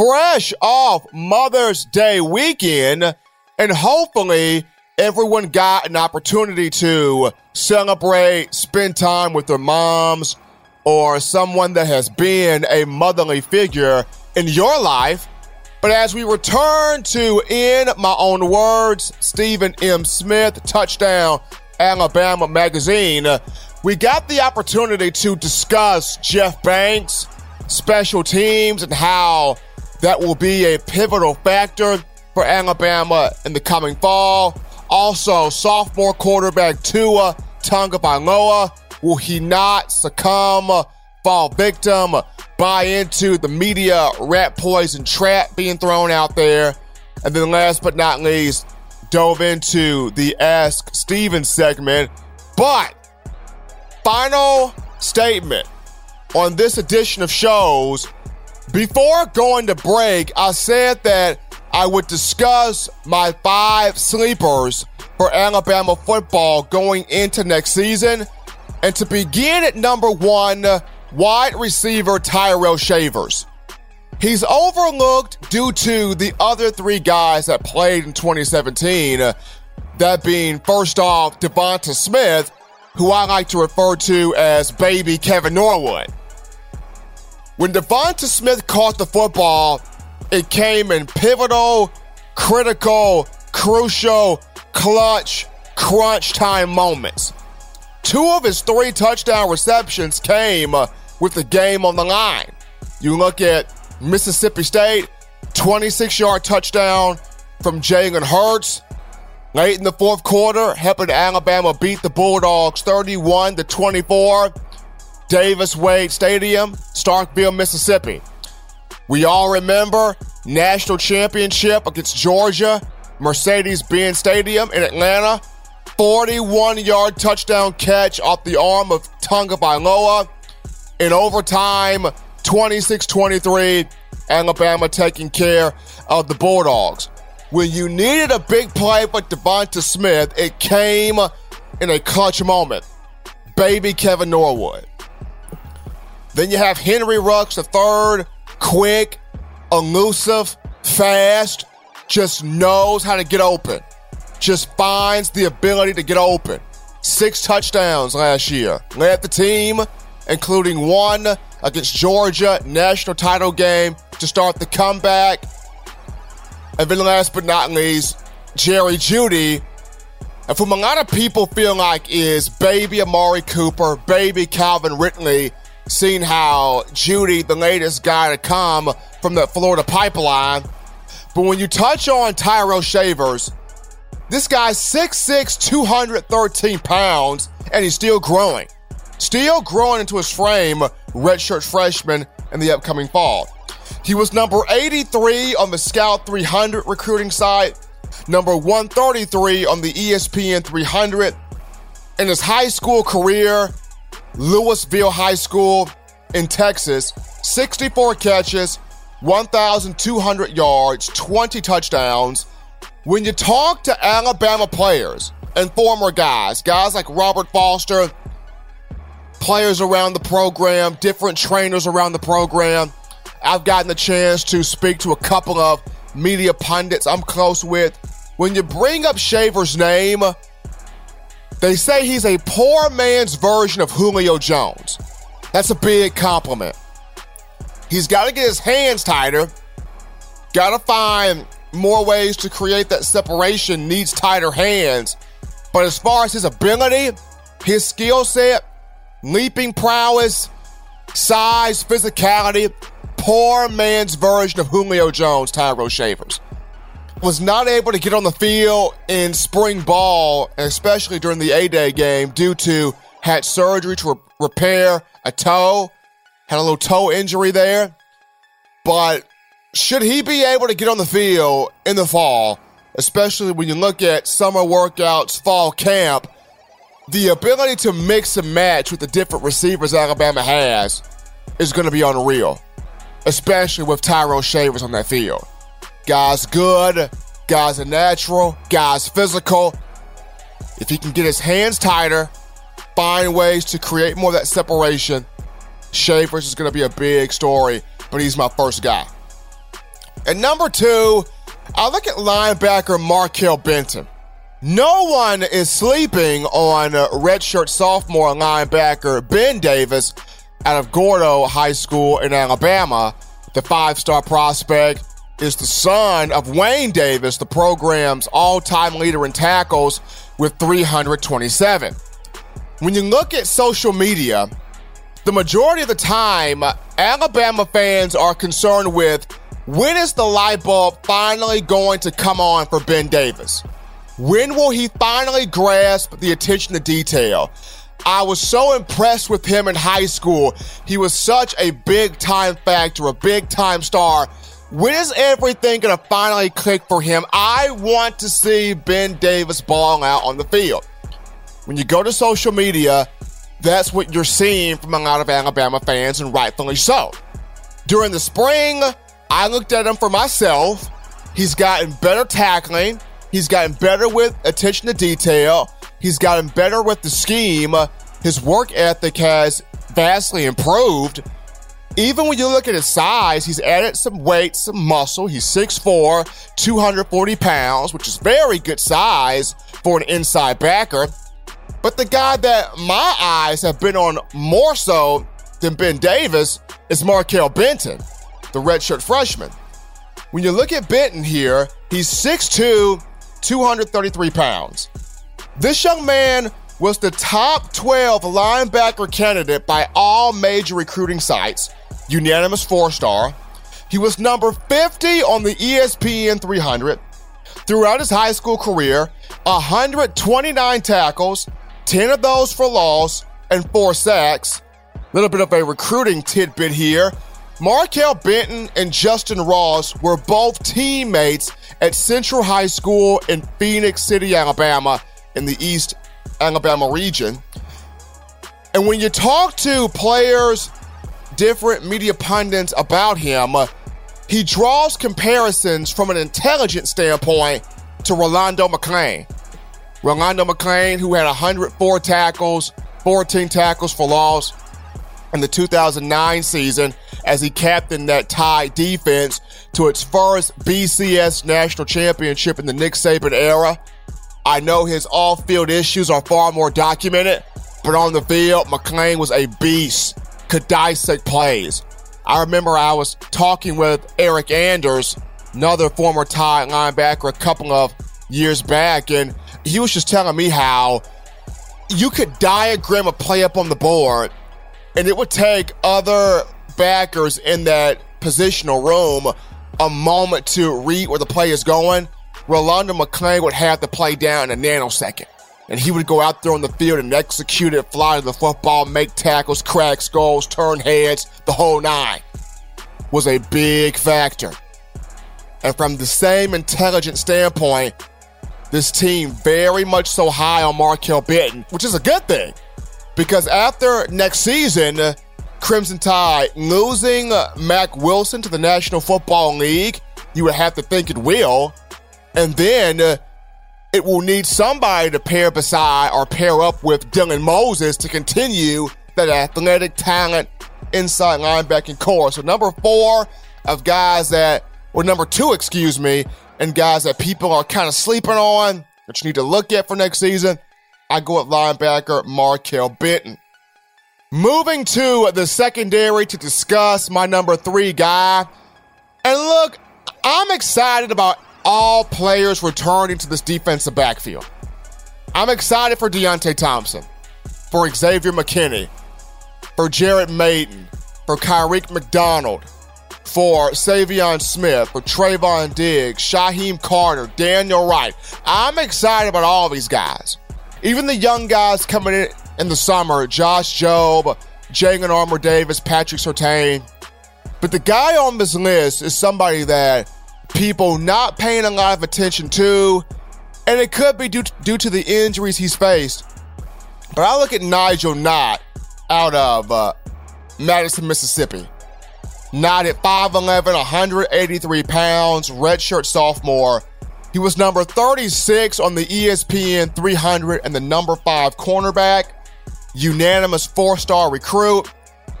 fresh off Mother's Day weekend, and hopefully everyone got an opportunity to celebrate, spend time with their moms, or someone that has been a motherly figure in your life. But as we return to In My Own Words, Stephen M. Smith, Touchdown Alabama Magazine, we got the opportunity to discuss Jeff Banks, special teams, and how that will be a pivotal factor for Alabama in the coming fall. Also, sophomore quarterback Tua Tagovailoa, will he not succumb, uh, fall victim, uh, buy into the media rat poison trap being thrown out there? And then last but not least, dove into the Ask Stephen segment. But final statement on this edition of shows. Before going to break, I said that I would discuss my five sleepers for Alabama football going into next season. And to begin at number one, wide receiver Tyrell Shavers. He's overlooked due to the other three guys that played in 2017. that being first off Devonta Smith, who I like to refer to as baby Kevin Norwood. When Devonta Smith caught the football, it came in pivotal, critical, crucial, clutch, crunch time moments. Two of his three touchdown receptions came with the game on the line. You look at Mississippi State, 26 yard touchdown from Jalen Hurts. Late in the fourth quarter, helping Alabama beat the Bulldogs 31 to 24. Davis Wade Stadium, Starkville, Mississippi. We all remember national championship against Georgia, Mercedes-Benz Stadium in Atlanta. 41 yard touchdown catch off the arm of Tagovailoa. In overtime, 26 23, Alabama taking care of the Bulldogs. When you needed a big play for Devonta Smith, it came in a clutch moment. Baby Kevin Norwood. Then you have Henry Ruggs the third, quick, elusive, fast, just knows how to get open. Just finds the ability to get open. Six touchdowns last year. Led the team, including one against Georgia, national title game to start the comeback. And then last but not least, Jerry Jeudy, And from a lot of people feel like is baby Amari Cooper, baby Calvin Ridley, seeing how Jeudy, the latest guy to come from the Florida pipeline. But when you touch on Tyrell Shavers, this guy's 6'6, 213 pounds, and he's still growing. Still growing into his frame, redshirt freshman in the upcoming fall. He was number 83 on the Scout 300 recruiting site, number 133 on the ESPN 300. In his high school career, Lewisville High School in Texas, 64 catches, 1,200 yards, 20 touchdowns. When you talk to Alabama players and former guys, guys like Robert Foster, players around the program, different trainers around the program, I've gotten the chance to speak to a couple of media pundits I'm close with. When you bring up Shaver's name, they say he's a poor man's version of Julio Jones. That's a big compliment. He's got to get his hands tighter, got to find more ways to create that separation, needs tighter hands. But as far as his ability, his skill set, leaping prowess, size, physicality, poor man's version of Julio Jones, Tyrell Shavers was not able to get on the field in spring ball, especially during the A Day game, due to had surgery to re- repair a toe, had a little toe injury there. But should he be able to get on the field in the fall, especially when you look at summer workouts, fall camp, the ability to mix and match with the different receivers Alabama has is going to be unreal, especially with Tyrell Shavers on that field. Guy's good. Guy's a natural. Guy's physical. If he can get his hands tighter, find ways to create more of that separation, Shavers is going to be a big story, but he's my first guy. And number two, I look at linebacker Markail Benton. No one is sleeping on redshirt sophomore linebacker Ben Davis out of Gordo High School in Alabama. The five star prospect is the son of Wayne Davis, the program's all time leader in tackles with 327. When you look at social media, the majority of the time, uh, Alabama fans are concerned with when is the light bulb finally going to come on for Ben Davis? When will he finally grasp the attention to detail? I was so impressed with him in high school. He was such a big time factor, a big time star. When is everything going to finally click for him? I want to see Ben Davis balling out on the field. When you go to social media, that's what you're seeing from a lot of Alabama fans, and rightfully so. During the spring, I looked at him for myself. He's gotten better tackling. He's gotten better with attention to detail. He's gotten better with the scheme. His work ethic has vastly improved. Even when you look at his size, he's added some weight, some muscle. He's 6'4, 240 pounds, which is very good size for an inside backer. But the guy that my eyes have been on more so than Ben Davis is Markail Benton, the redshirt freshman. When you look at Benton here, he's 6'2, 233 pounds. This young man was the top 12 linebacker candidate by all major recruiting sites, unanimous four star. He was number 50 on the ESPN 300. Throughout his high school career, 129 tackles, 10 of those for loss, and four sacks. A little bit of a recruiting tidbit here. Markail Benton and Justyn Ross were both teammates at Central High School in Phenix City, Alabama, in the East Alabama region. And when you talk to players, different media pundits about him, uh, he draws comparisons from an intelligence standpoint to Rolando McClain. Rolando McClain, who had 104 tackles, 14 tackles for loss in the 2009 season as he captained that Tide defense to its first BCS national championship in the Nick Saban era. I know his off field issues are far more documented, but on the field, McClain was a beast, could dissect plays. I remember I was talking with Eryk Anders, another former Tide linebacker, a couple of years back, and he was just telling me how you could diagram a play up on the board, and it would take other backers in that positional room a moment to read where the play is going. Rolando McClain would have the play down in a nanosecond. And he would go out there on the field and execute it, fly to the football, make tackles, crack skulls, turn heads, the whole nine. Was a big factor. And from the same intelligent standpoint, this team very much so high on Markail Benton, which is a good thing. Because after next season, Crimson Tide losing Mack Wilson to the National Football League, you would have to think it will. And then it will need somebody to pair beside or pair up with Dylan Moses to continue that athletic talent inside linebacking corps. So number four of guys that, or number two, excuse me, and guys that people are kind of sleeping on that you need to look at for next season, I go at linebacker Markail Benton. Moving to the secondary to discuss my number three guy. And look, I'm excited about all players returning to this defensive backfield. I'm excited for Deionte Thompson, for Xavier McKinney, for Jared Mayden, for Kyriq McDonald, for Savion Smith, for Trevon Diggs, Shyheim Carter, Daniel Wright. I'm excited about all these guys. Even the young guys coming in in the summer, Josh Jobe, Jalyn Armour Davis, Patrick Surtain. But the guy on this list is somebody that people not paying a lot of attention to, and it could be due to, due to the injuries he's faced. But I look at Nigel Knott out of uh, Madison, Mississippi. Knott at 5'11, 183 pounds, redshirt sophomore. He was number 36 on the ESPN 300 and the number 5 cornerback. Unanimous four star recruit.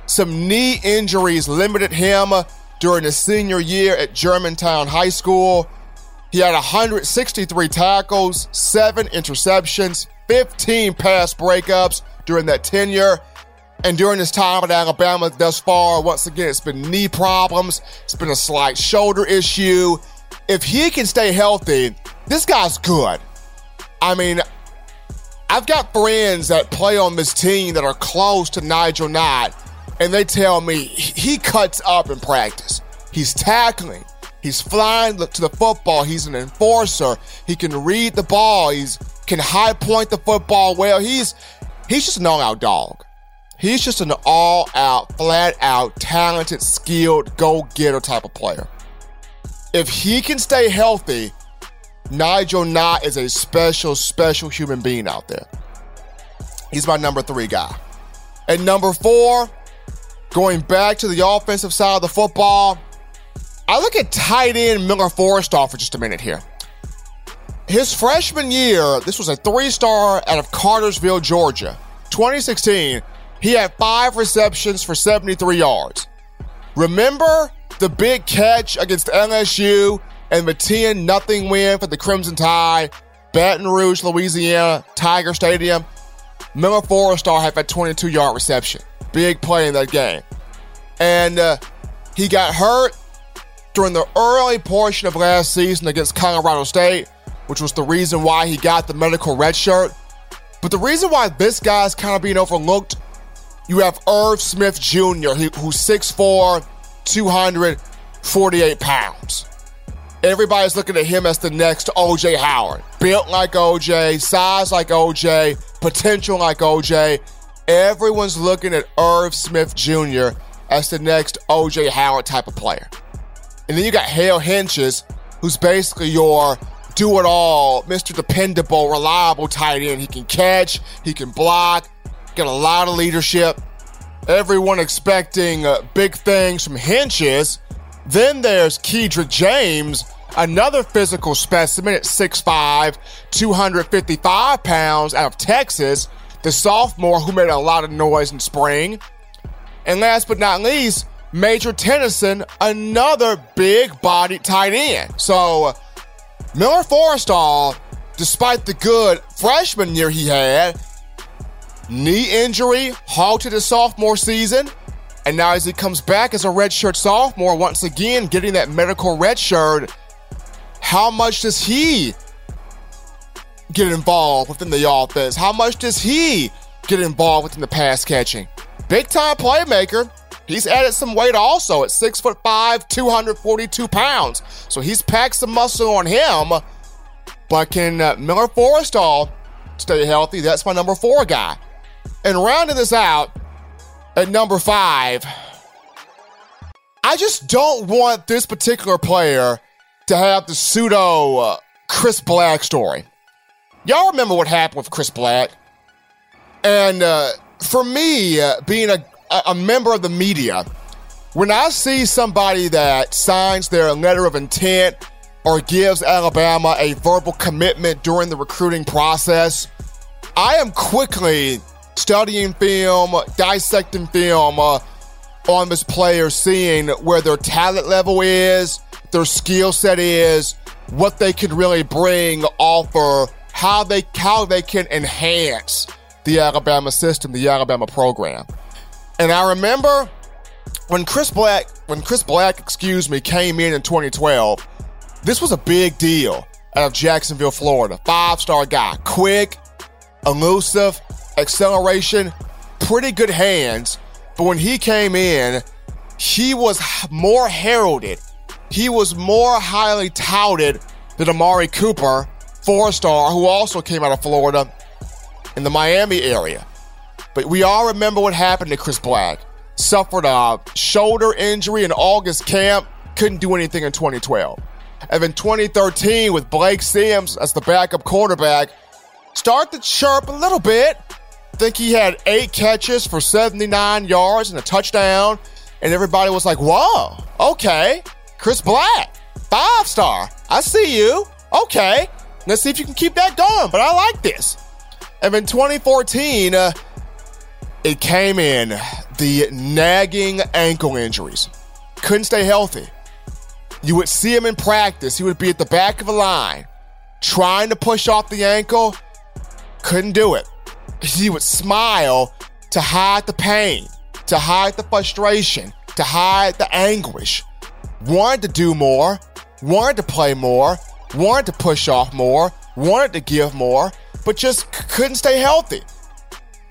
Some knee injuries limited him during his senior year at Germantown High School. He had 163 tackles, seven interceptions, 15 pass breakups during that tenure. And during his time at Alabama thus far, once again, it's been knee problems, it's been a slight shoulder issue. If he can stay healthy, this guy's good. I mean, I've got friends that play on this team that are close to Nigel Knott, and they tell me he cuts up in practice. He's tackling, he's flying to the football, he's an enforcer, he can read the ball, he's can high point the football well. He's he's just an all-out dog. He's just an all-out, flat-out, talented, skilled, go-getter type of player. If he can stay healthy, Nigel Knott is a special, special human being out there. He's my number three guy. And number four, going back to the offensive side of the football, I look at tight end Miller Forristall for just a minute here. His freshman year, this was a three star out of Cartersville, Georgia. 2016, he had five receptions for 73 yards. Remember the big catch against LSU and the 10 nothing win for the Crimson Tide, Baton Rouge, Louisiana, Tiger Stadium? Miller Forristall had that 22 yard reception. Big play in that game. And uh, he got hurt during the early portion of last season against Colorado State, which was the reason why he got the medical red shirt. But the reason why this guy's kind of being overlooked, you have Irv Smith Jr., who's 6'4, 248 pounds. Everybody's looking at him as the next OJ Howard. Built like OJ, size like OJ, potential like OJ. Everyone's looking at Irv Smith Jr. as the next OJ Howard type of player. And then you got Hale Hentges, who's basically your do it all, Mr. Dependable, reliable tight end. He can catch, he can block, got a lot of leadership. Everyone expecting uh, big things from Hentges. Then there's Kedrick James, another physical specimen at 6'5, 255 pounds out of Texas, the sophomore who made a lot of noise in spring. And last but not least, Major Tennison, another big bodied tight end. So, Miller Forristall, despite the good freshman year he had, knee injury halted his sophomore season. And now, as he comes back as a redshirt sophomore, once again getting that medical redshirt, how much does he get involved within the offense? How much does he get involved within the pass catching? Big time playmaker. He's added some weight also at six foot five, 242 pounds. So he's packed some muscle on him. But can uh, Miller Forristall stay healthy? That's my number four guy. And rounding this out, at number five, I just don't want this particular player to have the pseudo uh, Chris Black story. Y'all remember what happened with Chris Black? And uh, for me, uh, being a, a member of the media, when I see somebody that signs their letter of intent or gives Alabama a verbal commitment during the recruiting process, I am quickly studying film, dissecting film uh, on this player, seeing where their talent level is, their skill set is, what they can really bring, offer, how they how they can enhance the Alabama system, the Alabama program. And I remember when Chris Black, when Chris Black, excuse me, came in in 2012, this was a big deal out of Jacksonville, Florida. Five star guy, quick, elusive, acceleration, pretty good hands. But when he came in, he was more heralded. He was more highly touted than Amari Cooper, four star, who also came out of Florida in the Miami area. But we all remember what happened to Chris Black. Suffered a shoulder injury in August camp, couldn't do anything in 2012. And in 2013, with Blake Sims as the backup quarterback, start to chirp a little bit, think he had eight catches for 79 yards and a touchdown. And everybody was like, whoa, okay. Chris Black, five star. I see you. Okay. Let's see if you can keep that going. But I like this. And in 2014, uh, it came in the nagging ankle injuries. couldn't stay healthy. You would see him in practice. He would be at the back of the line trying to push off the ankle, couldn't do it. He would smile to hide the pain, to hide the frustration, to hide the anguish. Wanted to do more, wanted to play more, wanted to push off more, wanted to give more, but just c- couldn't stay healthy.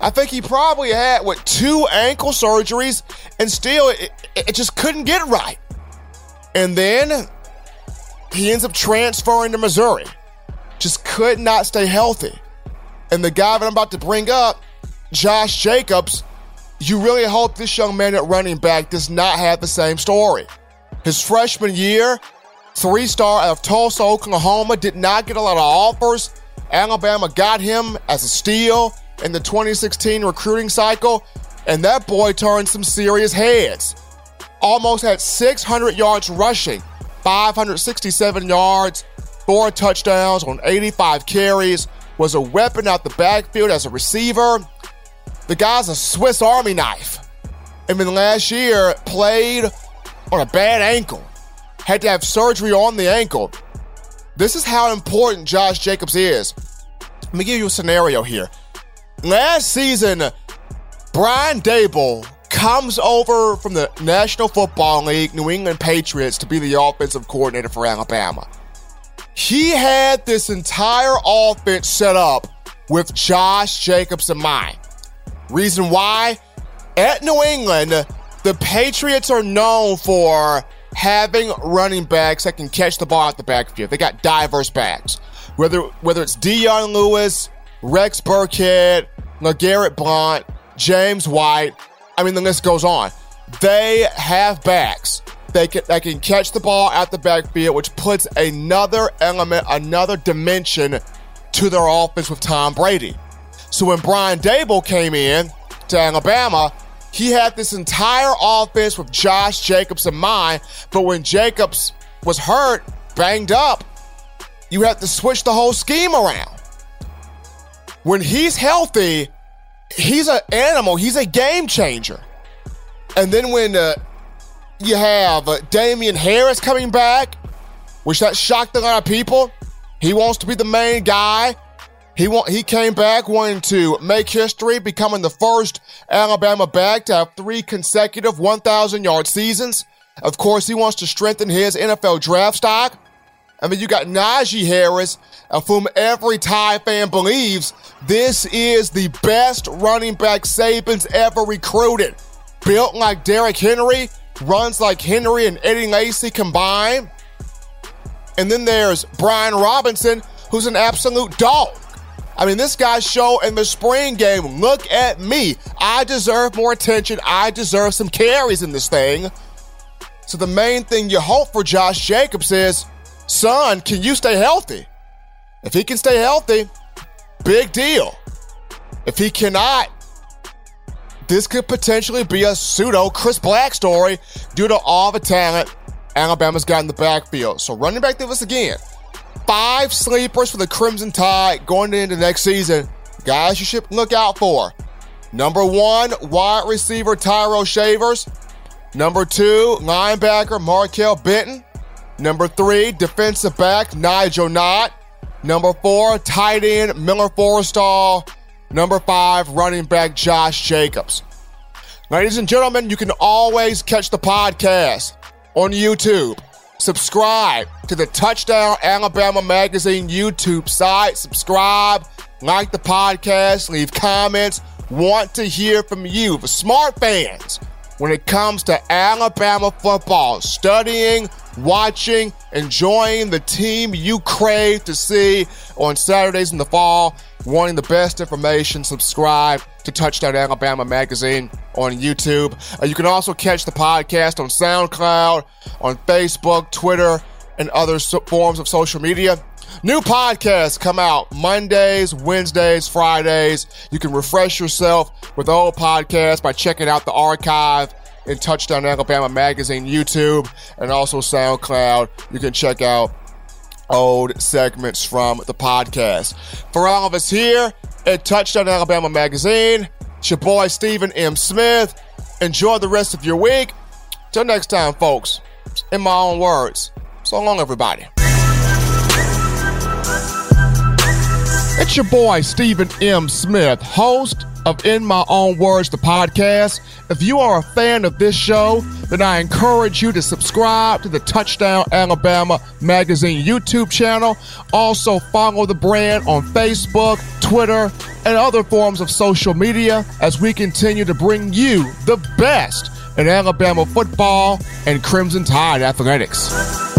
I think he probably had, what, two ankle surgeries and still it, it just couldn't get right. And then he ends up transferring to Missouri. Just could not stay healthy. And the guy that I'm about to bring up, Josh Jacobs, you really hope this young man at running back does not have the same story. His freshman year, three star out of Tulsa, Oklahoma, did not get a lot of offers. Alabama got him as a steal in the 2016 recruiting cycle, and that boy turned some serious heads. Almost had 600 yards rushing, 567 yards, four touchdowns on 85 carries, was a weapon out the backfield as a receiver. The guy's a Swiss Army knife. I mean, last year played on a bad ankle, had to have surgery on the ankle. This is how important Josh Jacobs is. Let me give you a scenario here. Last season, Brian Daboll comes over from the National Football League, New England Patriots, to be the offensive coordinator for Alabama. He had this entire offense set up with Josh Jacobs in mind. Reason why? At New England, the Patriots are known for having running backs that can catch the ball at the backfield. They got diverse backs. Whether whether it's Dion Lewis, Rex Burkhead, LeGarrette Blount, James White, I mean the list goes on. They have backs they can, they can catch the ball at the backfield, which puts another element, another dimension to their offense with Tom Brady. So when Brian Daboll came in to Alabama, he had this entire offense with Josh Jacobs in mind. But when Jacobs was hurt, banged up, you have to switch the whole scheme around. When he's healthy, he's an animal. He's a game changer. And then when uh, you have uh, Damien Harris coming back, which that shocked a lot of people. He wants to be the main guy. He want, he came back wanting to make history, becoming the first Alabama back to have three consecutive 1,000 yard seasons. Of course, he wants to strengthen his NFL draft stock. I mean, you got Najee Harris, of whom every Tide fan believes this is the best running back Saban's ever recruited. Built like Derrick Henry, runs like Henry and Eddie Lacy combined. And then there's Brian Robinson, who's an absolute dog. I mean, this guy showed in the spring game, look at me. I deserve more attention. I deserve some carries in this thing. So the main thing you hope for Josh Jacobs is, son, can you stay healthy? If he can stay healthy, big deal. If he cannot, this could potentially be a pseudo Chris Black story due to all the talent Alabama's got in the backfield. So running back to this again. Five sleepers for the Crimson Tide going into next season. Guys you should look out for. Number one, wide receiver Tyrell Shavers. Number two, linebacker Markail Benton. Number three, defensive back Nigel Knott. Number four, tight end Miller Forristall. Number five, running back Josh Jacobs. Ladies and gentlemen, you can always catch the podcast on YouTube. Subscribe to the Touchdown Alabama Magazine YouTube site. Subscribe, like the podcast, leave comments. Want to hear from you, the smart fans, when it comes to Alabama football, studying, watching, enjoying the team you crave to see on Saturdays in the fall wanting the best information, subscribe to Touchdown Alabama Magazine on YouTube. Uh, you can also catch the podcast on SoundCloud, on Facebook, Twitter, and other so- forms of social media. New podcasts come out Mondays, Wednesdays, Fridays. You can refresh yourself with old podcasts by checking out the archive in Touchdown Alabama Magazine YouTube and also SoundCloud. You can check out old segments from the podcast. For all of us here at Touchdown Alabama Magazine, it's your boy Stephen M. Smith. Enjoy the rest of your week. Till next time, folks, in my own words, so long, everybody. It's your boy, Stephen M. Smith, host of In My Own Words, the podcast. If you are a fan of this show, then I encourage you to subscribe to the Touchdown Alabama Magazine YouTube channel. Also, follow the brand on Facebook, Twitter, and other forms of social media as we continue to bring you the best in Alabama football and Crimson Tide athletics.